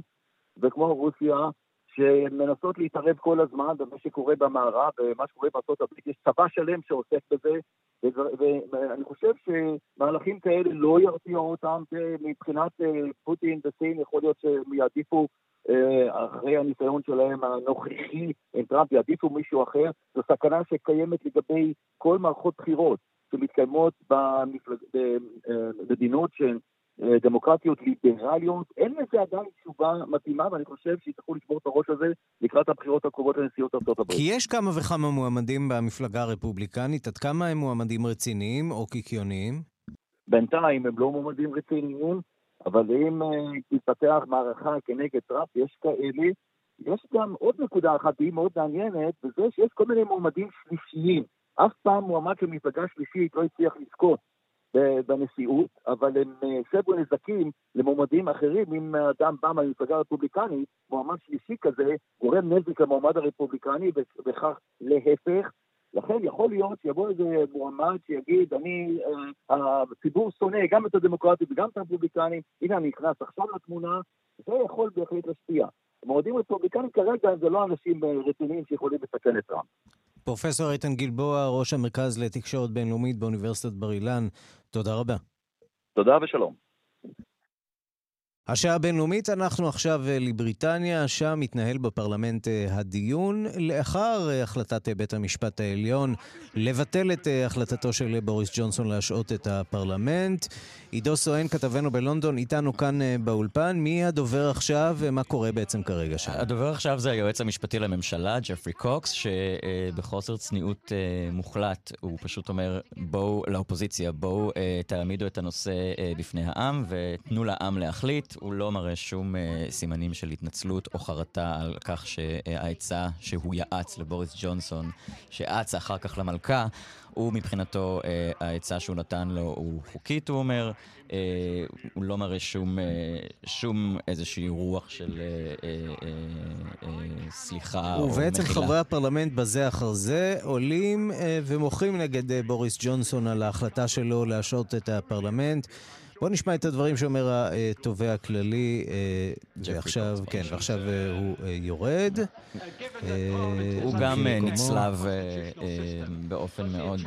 וכמו רוסיה, שמנסות להתערב כל הזמן במה שקורה במערב, במה שקורה בארצות הברית, יש צבא שלם שעוסק בזה, ואני חושב שמהלכים כאלה לא ירתיעו אותם מבחינת אה, פוטין וסין, יכול להיות שהם יעדיפו אה, אחרי הניסיון שלהם הנוכחי עם טראמפ, יעדיפו מישהו אחר, זו סכנה שקיימת לגבי כל מערכות בחירות שמתקיימות במדינות שהן דמוקרטיות ליברליות, אין לזה עדיין תשובה מתאימה, ואני חושב שיצטרכו לשבור את הראש הזה לקראת הבחירות הקרובות לנשיאות ארצות הברית.
כי יש כמה וכמה מועמדים במפלגה הרפובליקנית, עד כמה הם מועמדים רציניים או קיקיוניים?
בינתיים הם לא מועמדים רציניים, אבל אם uh, תתפתח מערכה כנגד טראמפ, יש כאלה. יש גם עוד נקודה אחת, והיא מאוד מעניינת, וזה שיש כל מיני מועמדים שלישיים. אף פעם מועמד של מפלגה שלישית לא הצליח לזכות בנשיאות, אבל הם הסבו אה, נזקים למועמדים אחרים. אם אדם בא מהמפלגה הרפובליקנית, מועמד שלישי כזה, גורם נזק למועמד הרפובליקני, וכך להפך. לכן יכול להיות שיבוא איזה מועמד שיגיד, אני, אה, הציבור שונא גם את הדמוקרטים וגם את הרפובליקנים, הנה אני נכנס עכשיו לתמונה, זה יכול בהחלט להשפיע. מועמדים רפובליקנים כרגע זה לא אנשים אה, רציניים שיכולים לסכן את טראמפ.
פרופסור איתן גלבוע, ראש המרכז לתקשורת בינלאומית באוניברסיטת בר אילן, תודה רבה.
תודה ושלום.
השעה הבינלאומית, אנחנו עכשיו אה, לבריטניה, שם מתנהל בפרלמנט אה, הדיון לאחר אה, החלטת בית המשפט העליון לבטל את החלטתו של בוריס ג'ונסון להשעות את הפרלמנט. עידו סואן, כתבנו בלונדון, איתנו כאן באולפן. מי הדובר עכשיו ומה קורה בעצם כרגע שם?
הדובר עכשיו זה היועץ המשפטי לממשלה, ג'פרי קוקס, שבחוסר צניעות מוחלט, הוא פשוט אומר, בואו לאופוזיציה, בואו תעמידו את הנושא בפני העם ותנו לעם להחליט. הוא לא מראה שום סימנים של התנצלות או חרטה על כך שהעצה שהוא יעץ לבוריס ג'ונסון, שאץ אחר כך למלכה, הוא מבחינתו, העצה שהוא נתן לו הוא חוקית, הוא אומר. Uh, הוא לא מראה שום, uh, שום איזושהי רוח של uh, סליחה או מחילה.
ובעצם חברי הפרלמנט בזה אחר זה עולים ומוחים נגד בוריס ג'ונסון על ההחלטה שלו להשעות את הפרלמנט. בוא נשמע את הדברים שאומר התובע הכללי, אה, ועכשיו, כן, ועכשיו אה, הוא אה, יורד.
הוא גם נצלב באופן מאוד...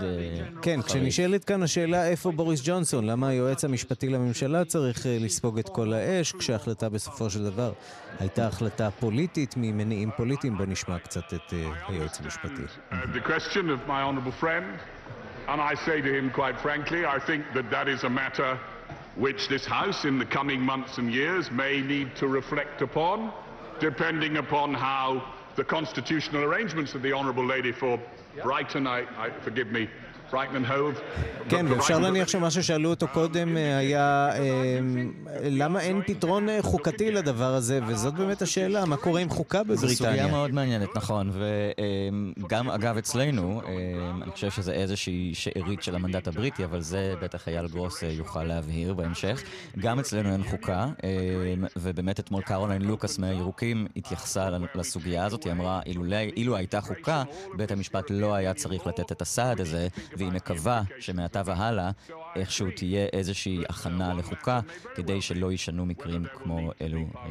כן, כשנשאלת כאן השאלה איפה בוריס ג'ונסון, למה היועץ המשפטי לממשלה צריך לספוג את כל האש, כשההחלטה בסופו של דבר הייתה החלטה פוליטית ממניעים פוליטיים, בוא נשמע קצת את היועץ המשפטי. And I say to him, quite frankly, I think that that is a matter which this House in the coming months and years may need to reflect upon, depending upon how the constitutional arrangements of the Honourable Lady for Brighton, I, I, forgive me, כן, ואפשר להניח שמה ששאלו אותו קודם אה, היה אמ, למה אין פתרון אה, חוקתי לדבר הזה, וזאת באמת השאלה, מה קורה עם חוקה בבריטניה?
זו סוגיה מאוד מעניינת, נכון, וגם אגב אצלנו, אני חושב שזה איזושהי שארית של המנדט הבריטי, אבל זה בטח אייל גרוס אה, יוכל להבהיר בהמשך. גם אצלנו אין חוקה, אמ, ובאמת אתמול קרוליין לוקאס מהירוקים התייחסה לסוגיה הזאת, היא אמרה, אילו הייתה חוקה, בית המשפט לא היה צריך לתת את הסעד הזה. והיא מקווה שמעתה והלאה איכשהו תהיה איזושהי הכנה לחוקה, כדי שלא יישנו מקרים כמו אלו אה,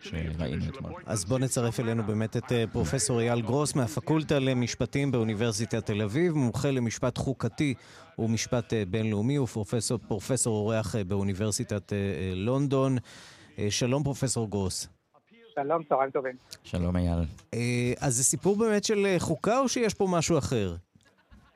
שראינו אתמול.
אז בואו נצרף אלינו באמת את אה, פרופסור אייל גרוס מהפקולטה למשפטים באוניברסיטת תל אביב, מומחה למשפט חוקתי ומשפט אה, בינלאומי, ופרופסור אורח באוניברסיטת לונדון. שלום פרופסור גרוס.
שלום, צהריים טובים.
שלום אייל.
אז זה סיפור באמת של חוקה או שיש פה משהו אחר?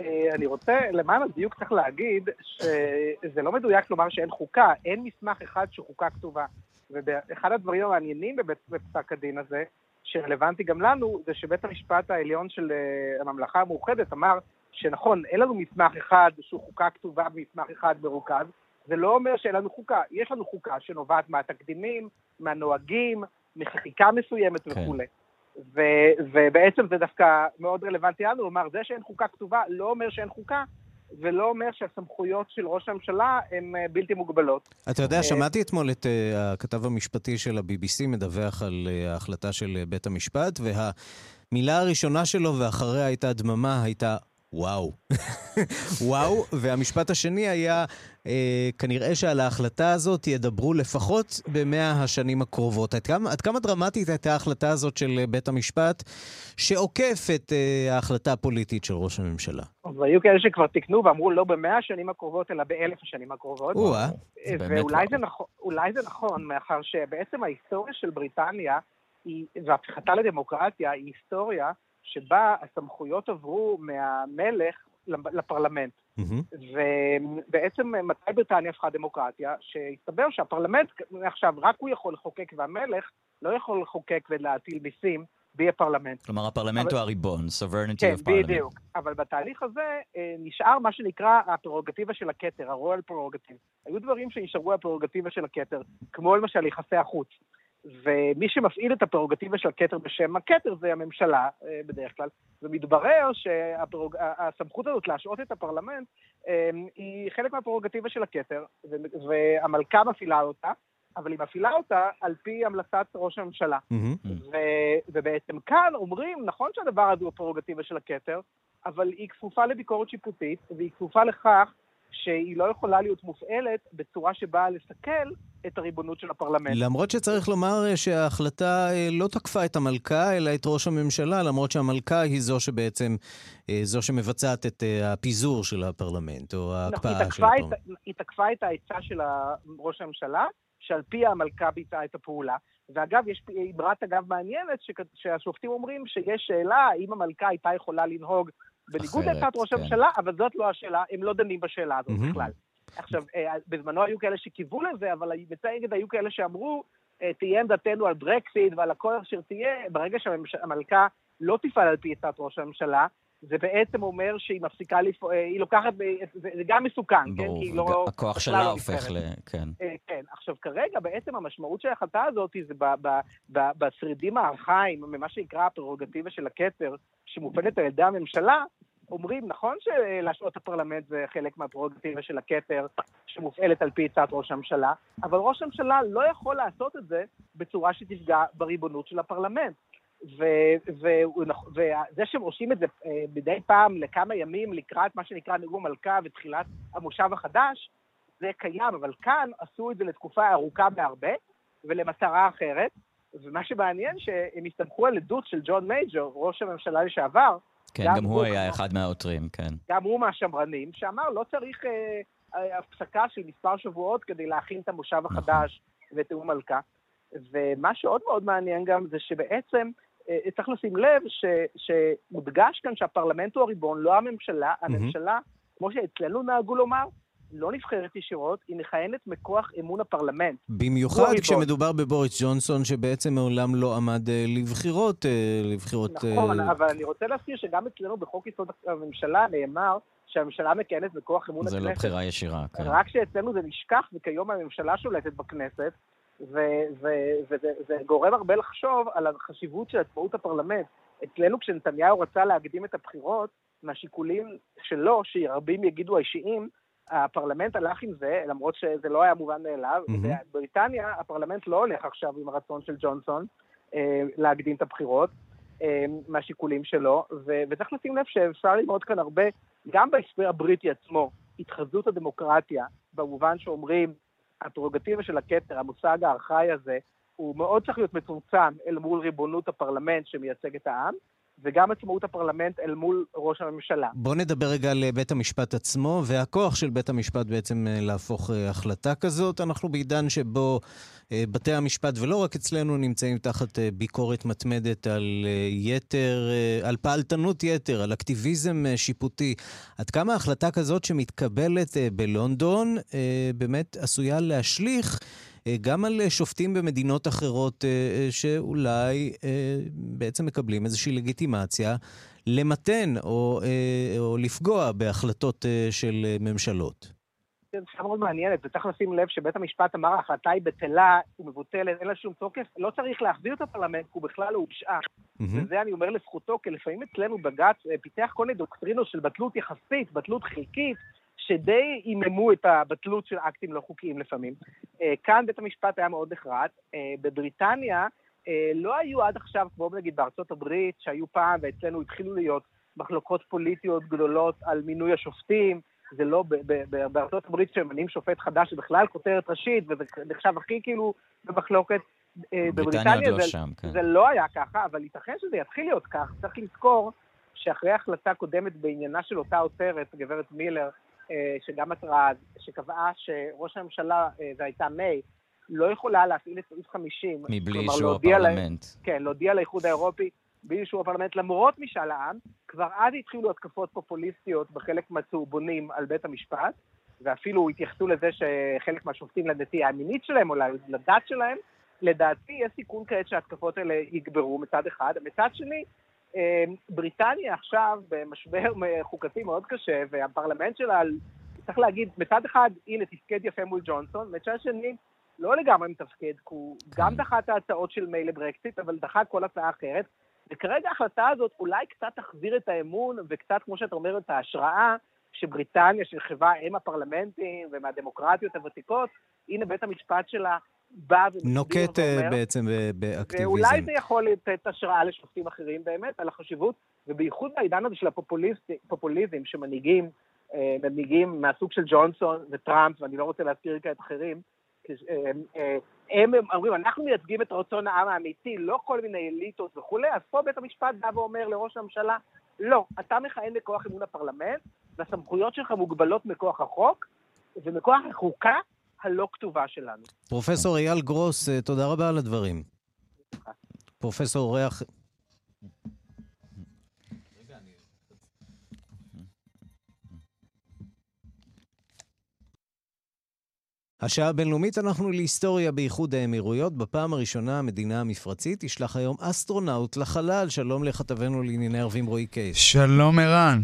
אה, אני רוצה, למען הדיוק צריך להגיד שזה לא מדויק לומר שאין חוקה, אין מסמך אחד שחוקה כתובה. ואחד הדברים המעניינים בפסק הדין הזה, שרלוונטי גם לנו, זה שבית המשפט העליון של אה, הממלכה המאוחדת אמר שנכון, אין לנו מסמך אחד שהוא חוקה כתובה ומסמך אחד מרוכז, זה לא אומר שאין לנו חוקה. יש לנו חוקה שנובעת מהתקדימים, מהנוהגים, מחקיקה מסוימת כן. וכולי. ו- ובעצם זה דווקא מאוד רלוונטי לנו, לומר, זה שאין חוקה כתובה לא אומר שאין חוקה, ולא אומר שהסמכויות של ראש הממשלה הן אה, בלתי מוגבלות.
אתה יודע, אה, שמעתי אתמול את uh, הכתב המשפטי של ה-BBC מדווח על ההחלטה של בית המשפט, והמילה הראשונה שלו ואחריה הייתה דממה, הייתה וואו. וואו, והמשפט השני היה, אה, כנראה שעל ההחלטה הזאת ידברו לפחות במאה השנים הקרובות. עד כמה, עד כמה דרמטית הייתה ההחלטה הזאת של אה, בית המשפט, שעוקף את אה, ההחלטה הפוליטית של ראש הממשלה?
והיו כאלה שכבר תיקנו ואמרו לא במאה השנים הקרובות, אלא באלף השנים הקרובות.
או-אה,
זה באמת ואולי זה, נכון, זה נכון, מאחר שבעצם ההיסטוריה של בריטניה, היא, והפיכתה לדמוקרטיה, היא היסטוריה שבה הסמכויות עברו מהמלך לפרלמנט. Mm-hmm. ובעצם מתי בריטניה הפכה דמוקרטיה? שהסתבר שהפרלמנט עכשיו רק הוא יכול לחוקק והמלך לא יכול לחוקק ולהטיל מיסים בלי הפרלמנט.
כלומר הפרלמנט אבל... הוא הריבון, sovereignty
כן,
of parliament.
בדיוק. אבל בתהליך הזה אה, נשאר מה שנקרא הפררוגטיבה של הכתר, ה-royal prerogative. היו דברים שנשארו הפררוגטיבה של הכתר, כמו למשל יחסי החוץ. ומי שמפעיל את הפררוגטיבה של הכתר בשם הכתר זה הממשלה אה, בדרך כלל, ומתברר שהסמכות הזאת להשעות את הפרלמנט אה, היא חלק מהפררוגטיבה של הכתר, והמלכה מפעילה אותה, אבל היא מפעילה אותה על פי המלצת ראש הממשלה. Mm-hmm. ו- ובעצם כאן אומרים, נכון שהדבר הזה הוא הפררוגטיבה של הכתר, אבל היא כפופה לביקורת שיפוטית, והיא כפופה לכך שהיא לא יכולה להיות מופעלת בצורה שבאה לסכל את הריבונות של הפרלמנט.
למרות שצריך לומר אה, שההחלטה אה, לא תקפה את המלכה, אלא את ראש הממשלה, למרות שהמלכה היא זו שבעצם, אה, זו שמבצעת את הפיזור של הפרלמנט, או ההקפאה נכון, של הפרלמנט.
היא תקפה את העצה של ראש הממשלה, שעל פי המלכה ביצעה את הפעולה. ואגב, יש אמרת אגב מעניינת, שהשופטים אומרים שיש שאלה האם המלכה הייתה יכולה לנהוג בניגוד לעצת ראש כן. הממשלה, אבל זאת לא השאלה, הם לא דנים בשאלה הזאת mm-hmm. בכלל. עכשיו, אה, בזמנו היו כאלה שקיוו לזה, אבל בצדק היו כאלה שאמרו, אה, תהיה עמדתנו על ברקסיט ועל הכל אשר תהיה, ברגע שהמלכה לא תפעל על פי עצת ראש הממשלה, זה בעצם אומר שהיא מפסיקה לפעול, אה, היא לוקחת, זה, זה גם מסוכן,
ברור,
כן?
כי היא לא... הכוח שלה לא הופך ל... כן.
כן. עכשיו, כרגע בעצם המשמעות של ההחלטה הזאת זה בשרידים הארכאיים, ממה שנקרא הפררוגטיבה של הכתר, שמופעלת על ידי הממשלה, אומרים, נכון שלהשעות הפרלמנט זה חלק מהפררוגטיבה של הכתר שמופעלת על פי עצת ראש הממשלה, אבל ראש הממשלה לא יכול לעשות את זה בצורה שתפגע בריבונות של הפרלמנט. וזה שהם עושים את זה אה, מדי פעם לכמה ימים לקראת מה שנקרא נאום מלכה ותחילת המושב החדש, זה קיים, אבל כאן עשו את זה לתקופה ארוכה בהרבה ולמטרה אחרת, ומה שמעניין שהם הסתמכו על עדות של ג'ון מייג'ור, ראש הממשלה לשעבר,
כן, גם, גם הוא היה אחד מהעותרים, כן.
גם הוא מהשמרנים, שאמר, לא צריך אה, אה, הפסקה של מספר שבועות כדי להכין את המושב נכון. החדש ואת נאום מלכה. ומה שעוד מאוד מעניין גם זה שבעצם צריך לשים לב ש, שמודגש כאן שהפרלמנט הוא הריבון, לא הממשלה. הממשלה, mm-hmm. כמו שאצלנו נהגו לומר, לא נבחרת ישירות, היא מכהנת מכוח אמון הפרלמנט.
במיוחד כשמדובר בבוריס ג'ונסון, שבעצם מעולם לא עמד uh, לבחירות, uh, לבחירות...
נכון, uh... אבל אני רוצה להזכיר שגם אצלנו בחוק יסוד הממשלה נאמר שהממשלה מכהנת מכוח אמון
זה
הכנסת.
זה לא בחירה ישירה, כן.
רק שאצלנו זה נשכח, וכיום הממשלה שולטת בכנסת, וזה גורם הרבה לחשוב על החשיבות של עצמאות הפרלמנט. אצלנו כשנתניהו רצה להקדים את הבחירות, מהשיקולים שלו, שרבים יגידו האישיים, הפרלמנט הלך עם זה, למרות שזה לא היה מובן מאליו. Mm-hmm. בבריטניה הפרלמנט לא הולך עכשיו עם הרצון של ג'ונסון אה, להקדים את הבחירות. אה, מהשיקולים שלו, ו- וצריך לשים לב שאפשר ללמוד כאן הרבה גם בהסבר הבריטי עצמו, התחזות הדמוקרטיה, במובן שאומרים, הפררוגטיבה של הכתר, המושג הארכאי הזה, הוא מאוד צריך להיות מצומצם אל מול ריבונות הפרלמנט שמייצג את העם, וגם עצמאות הפרלמנט אל מול ראש הממשלה.
בוא נדבר רגע על בית המשפט עצמו, והכוח של בית המשפט בעצם אה, להפוך אה, החלטה כזאת. אנחנו בעידן שבו אה, בתי המשפט, ולא רק אצלנו, נמצאים תחת ביקורת מתמדת על יתר, על פעלתנות יתר, על אקטיביזם שיפוטי. עד כמה החלטה כזאת שמתקבלת בלונדון באמת עשויה להשליך אה, גם על אה, שופטים במדינות אחרות אה, שאולי בעצם מקבלים איזושהי לגיטימציה למתן או, או לפגוע בהחלטות של ממשלות.
זו שאלה מאוד מעניינת, וצריך לשים לב שבית המשפט אמר ההחלטה היא בטלה, היא מבוטלת, אין לה שום תוקף, לא צריך להחזיר את הפרלמנט, הוא בכלל לא הושעה. Mm-hmm. וזה אני אומר לזכותו, כי לפעמים אצלנו בג"ץ פיתח כל מיני דוקטרינות של בטלות יחסית, בטלות חלקית, שדי עיממו את הבטלות של אקטים לא חוקיים לפעמים. אה, כאן בית המשפט היה מאוד נחרץ. אה, בבריטניה אה, לא היו עד עכשיו, כמו נגיד בארצות הברית, שהיו פעם ואצלנו התחילו להיות מחלוקות פוליטיות גדולות על מינוי השופטים. זה לא, בארצות הברית שממנים שופט חדש, זה בכלל כותרת ראשית, וזה נחשב הכי כאילו במחלוקת. בבריטניה
לא
זה,
שם, כן.
זה לא היה ככה, אבל ייתכן שזה יתחיל להיות כך. צריך לזכור שאחרי החלטה קודמת בעניינה של אותה עותרת, גברת מילר, שגם עתרה, שקבעה שראש הממשלה, אה, זו הייתה מיי, לא יכולה להפעיל את סעיף 50.
מבלי אישור הפרלמנט.
לה, כן, להודיע לאיחוד האירופי בלי אישור הפרלמנט, למרות משאל העם, כבר אז התחילו התקפות פופוליסטיות בחלק מהצהובונים על בית המשפט, ואפילו התייחסו לזה שחלק מהשופטים לנטייה המינית שלהם או לדת שלהם. לדעתי יש סיכון כעת שההתקפות האלה יגברו מצד אחד. מצד שני, בריטניה עכשיו במשבר חוקתי מאוד קשה, והפרלמנט שלה, צריך להגיד, מצד אחד, הנה, תפקד יפה מול ג'ונסון, מצד שני, לא לגמרי מתפקד, כי הוא גם דחה את ההצעות של מיילה ברקסיט, אבל דחה כל הצעה אחרת, וכרגע ההחלטה הזאת אולי קצת תחזיר את האמון, וקצת, כמו שאת אומרת, ההשראה שבריטניה, שנחשבה אם הפרלמנטים ומהדמוקרטיות הוותיקות, הנה בית המשפט שלה בא ומסביר
נוקט ואומר, בעצם באקטיביזם.
ואולי זה יכול לתת השראה לשופטים אחרים באמת על החשיבות, ובייחוד בעידן הזה של הפופוליזם שמנהיגים, אה, מנהיגים מהסוג של ג'ונסון וטראמפ, ואני לא רוצה להזכיר כעת אחרים, הם אומרים, אנחנו מייצגים את רצון העם האמיתי, לא כל מיני אליטות וכולי, אז פה בית המשפט בא ואומר לראש הממשלה, לא, אתה מכהן מכוח אמון הפרלמנט, והסמכויות שלך מוגבלות מכוח החוק, ומכוח החוקה הלא כתובה שלנו.
פרופסור אייל גרוס, אה, תודה רבה על הדברים. פרופסור אורח... השעה הבינלאומית, אנחנו להיסטוריה באיחוד האמירויות. בפעם הראשונה המדינה המפרצית תשלח היום אסטרונאוט לחלל. שלום לכתבנו לענייני ערבים רועי קייס.
שלום ערן.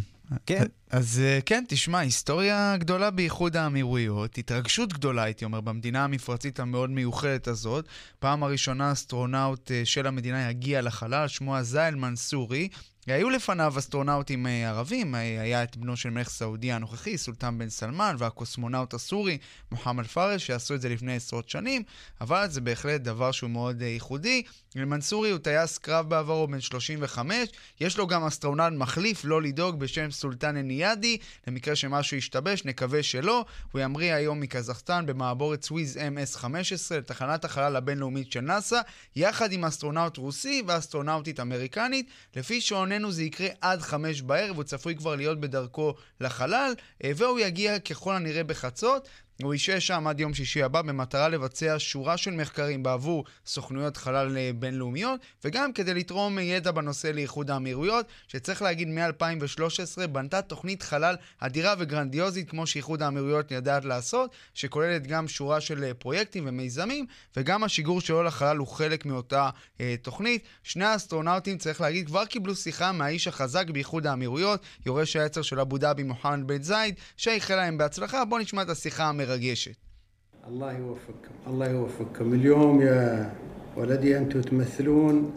כן.
אז אה, כן, תשמע, היסטוריה גדולה באיחוד האמירויות, התרגשות גדולה, הייתי אומר, במדינה המפרצית המאוד מיוחדת הזאת. פעם הראשונה אסטרונאוט אה, של המדינה יגיע לחלל, שמו הזאע אל-מנסורי. היו לפניו אסטרונאוטים אה, ערבים, היה את בנו של מלך סעודיה הנוכחי, סולטן בן סלמן, והקוסמונאוט הסורי, מוחמד פארס, שעשו את זה לפני עשרות שנים, אבל זה בהחלט דבר שהוא מאוד ייחודי. אל-מנסורי הוא טייס קרב בעברו, בן 35, יש לו גם אסטרונאוט מחליף, לא לדאוג, בשם סולטן א-ניאדי, למקרה שמשהו ישתבש, נקווה שלא. הוא ימריא היום מקזחסטן במעבורת סויוז MS-15 לתחנת החלל הבינלאומית של נאס"א, יחד עם אסטרונאוט רוסי ואסטרונאוטית אמריקנית. לפי שעוננו זה יקרה עד חמש בערב, הוא צפוי כבר להיות בדרכו לחלל, אה, והוא יגיע ככל הנראה בחצות. הוא ישהה שם עד יום שישי הבא במטרה לבצע שורה של מחקרים בעבור סוכנויות חלל אה, בינלאומיות וגם כדי לתרום ידע בנושא לאיחוד האמירויות שצריך להגיד מ-2013 בנתה תוכנית חלל אדירה וגרנדיוזית כמו שאיחוד האמירויות יודעת לעשות שכוללת גם שורה של אה, פרויקטים ומיזמים וגם השיגור שלו לחלל הוא חלק מאותה אה, תוכנית. שני האסטרונאוטים צריך להגיד כבר קיבלו שיחה מהאיש החזק באיחוד האמירויות יורש העצר של אבו דאבי מוחמד בן זייד שאיחל להם בהצלחה בואו נשמע את השיחה مراقيشت
الله يوفقكم. الله يوفقكم. اليوم يا ولدي أنتم تمثلون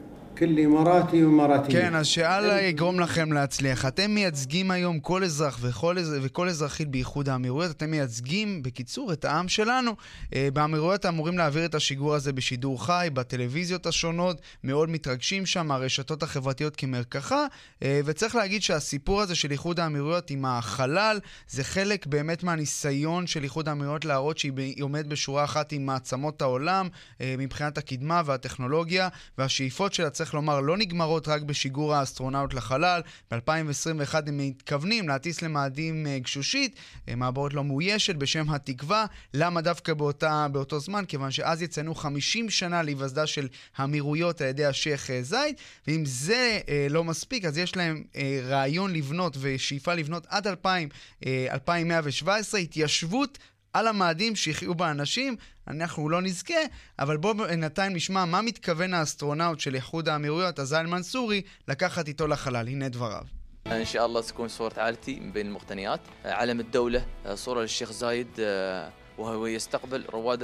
כן, אז שאללה יגרום לכם להצליח. אתם מייצגים היום כל אזרח וכל, אז... וכל אזרחית באיחוד האמירויות, אתם מייצגים, בקיצור, את העם שלנו. אה, באמירויות אמורים להעביר את השיגור הזה בשידור חי, בטלוויזיות השונות, מאוד מתרגשים שם, הרשתות החברתיות כמרקחה, אה, וצריך להגיד שהסיפור הזה של איחוד האמירויות עם החלל, זה חלק באמת מהניסיון של איחוד האמירויות להראות שהיא עומדת בשורה אחת עם מעצמות העולם, אה, מבחינת הקדמה והטכנולוגיה, והשאיפות שלה. צריך לומר, לא נגמרות רק בשיגור האסטרונאוט לחלל. ב-2021 הם מתכוונים להטיס למאדים אה, גשושית, אה, מעבורת לא מאוישת בשם התקווה. למה דווקא באותה, באותו זמן? כיוון שאז יציינו 50 שנה להיווסדה של האמירויות על ידי השייח' זייד, ואם זה אה, לא מספיק, אז יש להם אה, רעיון לבנות ושאיפה לבנות עד 2000, אה, 2117 התיישבות על המאדים שיחיו בה אנשים, אנחנו לא נזכה, אבל בואו בינתיים נשמע מה מתכוון האסטרונאוט של איחוד האמירויות, עזאל מנסורי, לקחת איתו לחלל. הנה דבריו.
ان شاء الله تكون صورة عائلتي من بين المقتنيات علم الدولة صورة للشيخ زايد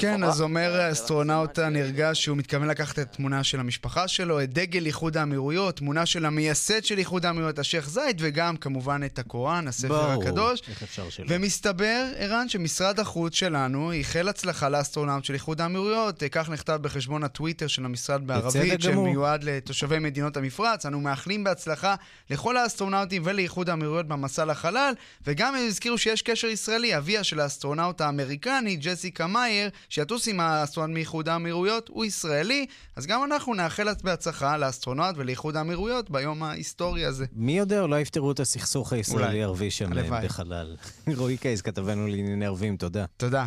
כן, אז אומר האסטרונאוט הנרגש שהוא מתכוון לקחת את תמונה של המשפחה שלו, את דגל איחוד האמירויות, תמונה של המייסד של איחוד האמירויות, השייח' זייד, וגם כמובן את הקוראן, הספר הקדוש.
איך אפשר שלא.
ומסתבר, ערן, שמשרד החוץ שלנו איחל הצלחה לאסטרונאוט של איחוד האמירויות, כך נכתב בחשבון הטוויטר של המשרד בערבית, שמיועד לתושבי מדינות המפרץ. אנו מאחלים בהצלחה לכל האסטרונאוטים ולאיחוד האמירויות במסע לחלל, וגם הם הזכירו שיש קשר ישראלי, אביה של האסטרונאוטית האמריקנית. האמריקנית ג'סיקה מאייר, שתטוס עם האסטרונאוט מאיחוד האמירויות, הוא ישראלי, אז גם אנחנו נאחל בהצלחה לאסטרונאוט ולאיחוד האמירויות ביום ההיסטורי הזה.
מי יודע, אולי יפתרו את הסכסוך הישראלי-ערבי שם בחלל. רועי קייס, כתבנו לענייני ערבים, תודה.
תודה.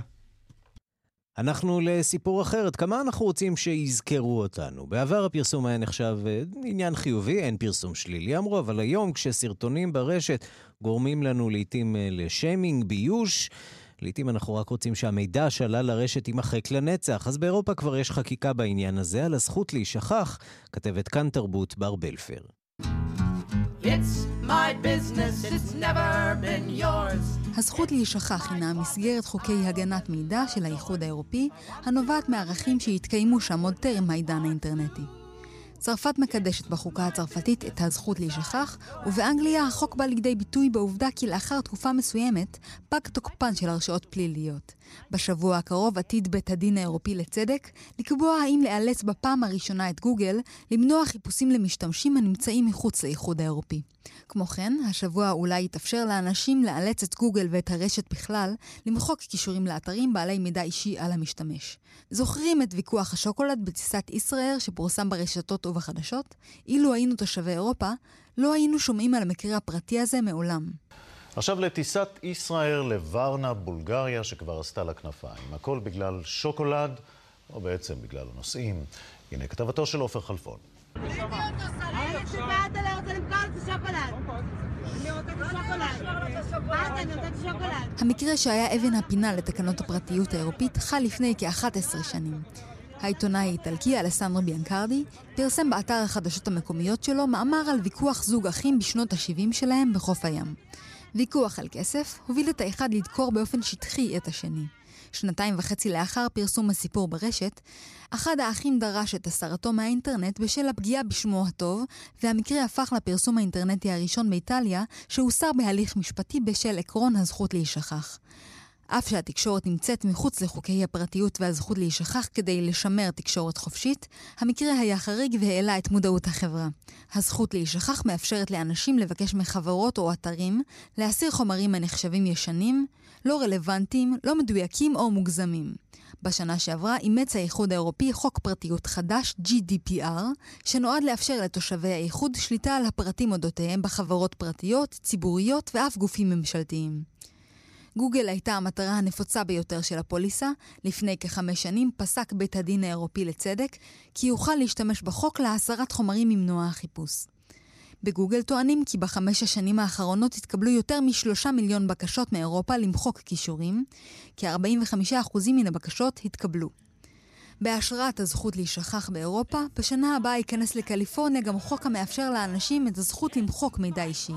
אנחנו לסיפור אחר, עד כמה אנחנו רוצים שיזכרו אותנו. בעבר הפרסום היה נחשב אה, עניין חיובי, אין פרסום שלילי אמרו, אבל היום כשסרטונים ברשת גורמים לנו לעיתים אה, לשיימינג, ביוש, לעתים אנחנו רק רוצים שהמידע שעלה לרשת יימחק לנצח, אז באירופה כבר יש חקיקה בעניין הזה, על הזכות להישכח, כתבת כאן תרבות בר בלפר.
הזכות להישכח הינה מסגרת חוקי הגנת מידע של האיחוד האירופי, הנובעת מערכים שהתקיימו שם עוד טרם העידן האינטרנטי. צרפת מקדשת בחוקה הצרפתית את הזכות להישכח, ובאנגליה החוק בא לידי ביטוי בעובדה כי לאחר תקופה מסוימת פג תוקפן של הרשעות פליליות. בשבוע הקרוב עתיד בית הדין האירופי לצדק לקבוע האם לאלץ בפעם הראשונה את גוגל למנוע חיפושים למשתמשים הנמצאים מחוץ לאיחוד האירופי. כמו כן, השבוע אולי יתאפשר לאנשים לאלץ את גוגל ואת הרשת בכלל למחוק קישורים לאתרים בעלי מידע אישי על המשתמש. זוכרים את ויכוח השוקולד בטיסת ישראייר שפורסם ברשתות ובחדשות? אילו היינו תושבי אירופה, לא היינו שומעים על המקרה הפרטי הזה מעולם.
עכשיו לטיסת ישראייר לוורנה, בולגריה, שכבר עשתה לה כנפיים. הכל בגלל שוקולד, או בעצם בגלל הנוסעים. הנה כתבתו של עופר חלפון.
המקרה שהיה אבן הפינה לתקנות הפרטיות האירופית חל לפני כ-11 שנים. העיתונאי האיטלקי אלסנדרו ביאנקרדי פרסם באתר החדשות המקומיות שלו מאמר על ויכוח זוג אחים בשנות ה-70 שלהם בחוף הים. ויכוח על כסף הוביל את האחד לדקור באופן שטחי את השני. שנתיים וחצי לאחר פרסום הסיפור ברשת, אחד האחים דרש את הסרתו מהאינטרנט בשל הפגיעה בשמו הטוב, והמקרה הפך לפרסום האינטרנטי הראשון באיטליה, שהוסר בהליך משפטי בשל עקרון הזכות להישכח. אף שהתקשורת נמצאת מחוץ לחוקי הפרטיות והזכות להישכח כדי לשמר תקשורת חופשית, המקרה היה חריג והעלה את מודעות החברה. הזכות להישכח מאפשרת לאנשים לבקש מחברות או אתרים להסיר חומרים הנחשבים ישנים, לא רלוונטיים, לא מדויקים או מוגזמים. בשנה שעברה אימץ האיחוד האירופי חוק פרטיות חדש, GDPR, שנועד לאפשר לתושבי האיחוד שליטה על הפרטים אודותיהם בחברות פרטיות, ציבוריות ואף גופים ממשלתיים. גוגל הייתה המטרה הנפוצה ביותר של הפוליסה. לפני כחמש שנים פסק בית הדין האירופי לצדק כי יוכל להשתמש בחוק להסרת חומרים ממנוע החיפוש. בגוגל טוענים כי בחמש השנים האחרונות התקבלו יותר משלושה מיליון בקשות מאירופה למחוק כישורים, כ-45% מן הבקשות התקבלו. בהשראת הזכות להישכח באירופה, בשנה הבאה ייכנס לקליפורניה גם חוק המאפשר לאנשים את הזכות למחוק מידע אישי.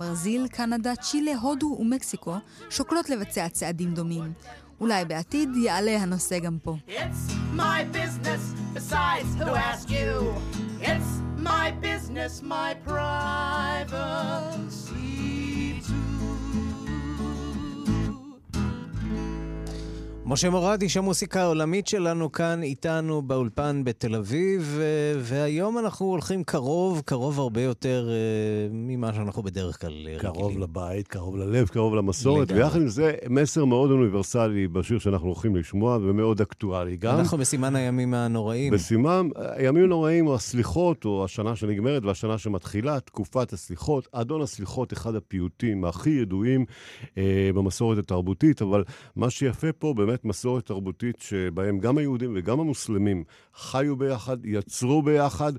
ברזיל, קנדה, צ'ילה, הודו ומקסיקו שוקלות לבצע צעדים דומים. אולי בעתיד יעלה הנושא גם פה. My business, besides who asked you. It's
my business, my privacy
משה מורד, איש המוסיקה העולמית שלנו כאן איתנו באולפן בתל אביב, והיום אנחנו הולכים קרוב, קרוב הרבה יותר uh, ממה שאנחנו בדרך כלל רגילים.
קרוב לבית, קרוב ללב, קרוב למסורת, ויחד עם זה מסר מאוד אוניברסלי בשיר שאנחנו הולכים לשמוע, ומאוד אקטואלי גם.
אנחנו בסימן הימים הנוראים.
בסימן הימים הנוראים, או הסליחות, או השנה שנגמרת והשנה שמתחילה, תקופת הסליחות. אדון הסליחות, אחד הפיוטים הכי ידועים uh, במסורת התרבותית, אבל מה שיפה פה באמת מסורת תרבותית שבהם גם היהודים וגם המוסלמים חיו ביחד, יצרו ביחד,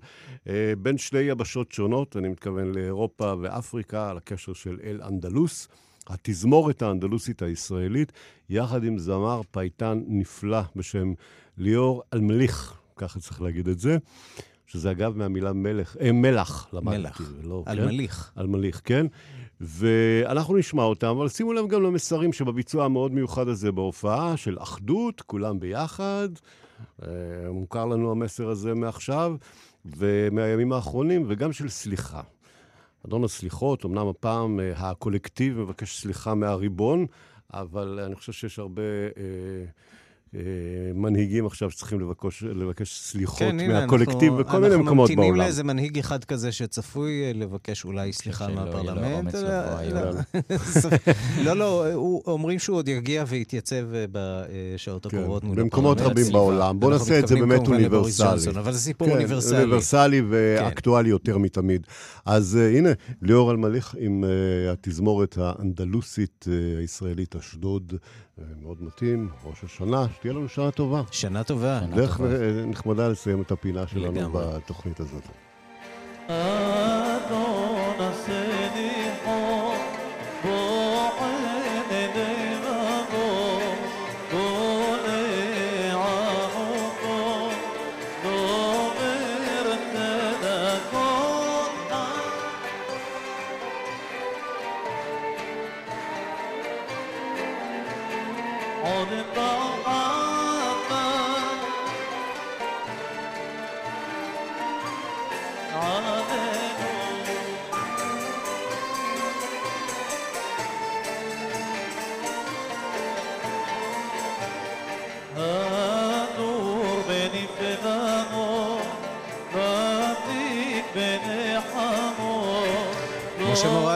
אה, בין שתי יבשות שונות, אני מתכוון לאירופה ואפריקה, על הקשר של אל-אנדלוס. התזמורת האנדלוסית הישראלית, יחד עם זמר פייטן נפלא בשם ליאור אלמליך, ככה צריך להגיד את זה. שזה אגב מהמילה מלך, אה, מלח, למדתי.
מלח, ולא, אלמליך.
כן? אלמליך, כן. ואנחנו נשמע אותם, אבל שימו לב גם למסרים שבביצוע המאוד מיוחד הזה בהופעה של אחדות, כולם ביחד. אה, מוכר לנו המסר הזה מעכשיו, ומהימים האחרונים, וגם של סליחה. אדון הסליחות, אמנם הפעם אה, הקולקטיב מבקש סליחה מהריבון, אבל אני חושב שיש הרבה... אה, מנהיגים עכשיו שצריכים לבקש, לבקש סליחות כן, מהקולקטיב בכל מיני מקומות בעולם. אנחנו
ממתינים לאיזה מנהיג אחד כזה שצפוי אה, לבקש אולי סליחה מהפרלמנט. לא, לא, אומרים שהוא עוד יגיע ויתייצב אה, בשעות כן, הקרובות מול
הפרלמנט. במקומות רבים בעולם. בואו נעשה את זה באמת אוניברסלי.
אבל זה סיפור כן, אוניברסלי.
אוניברסלי ואקטואלי יותר מתמיד. אז הנה, ליאור אלמליך עם התזמורת האנדלוסית הישראלית אשדוד. מאוד מתאים, ראש השנה, שתהיה לנו שנה טובה.
שנה טובה.
דרך נחמדה לסיים את הפינה שלנו לגמרי. בתוכנית הזאת.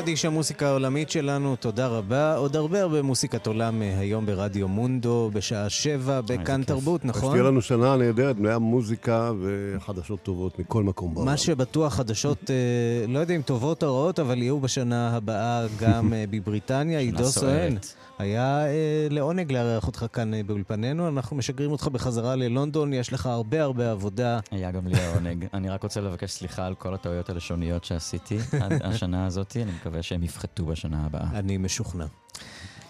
מורד, איש המוסיקה העולמית שלנו, תודה רבה. עוד הרבה הרבה מוסיקת עולם אה, היום ברדיו מונדו, בשעה שבע, בכאן תרבות, נכון?
שתהיה לנו שנה נהדרת, מלאה מוזיקה וחדשות טובות מכל מקום בעולם.
מה שבטוח, חדשות, אה, לא יודע אם טובות או רעות, אבל יהיו בשנה הבאה גם אה, בבריטניה. עידו סואן. היה אה, לעונג לארח אותך כאן אה, באולפנינו. אנחנו משגרים אותך בחזרה ללונדון, יש לך הרבה הרבה עבודה.
היה גם לי העונג. אני רק רוצה לבקש סליחה על כל הטעויות הלשוניות שעשיתי השנה הזאת, אני מקווה שהם יפחתו בשנה הבאה.
אני משוכנע.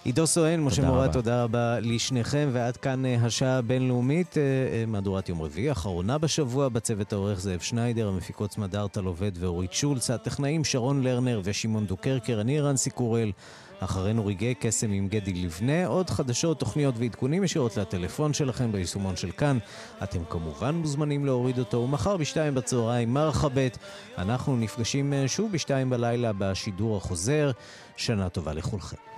עידו סואן, משה מורד, תודה רבה לשניכם, ועד כאן אה, השעה הבינלאומית, אה, אה, מהדורת יום רביעי, אחרונה בשבוע, בצוות העורך זאב שניידר, המפיקות סמדארטה לובד ואורית שולץ, הטכנאים שרון לרנר ושמעון דוקרקר, אני רנסי קורל. אחרינו רגעי קסם עם גדי לבנה, עוד חדשות, תוכניות ועדכונים ישירות לטלפון שלכם ביישומון של כאן. אתם כמובן מוזמנים להוריד אותו, ומחר בשתיים בצהריים מרחבת. אנחנו נפגשים שוב בשתיים בלילה בשידור החוזר. שנה טובה לכולכם.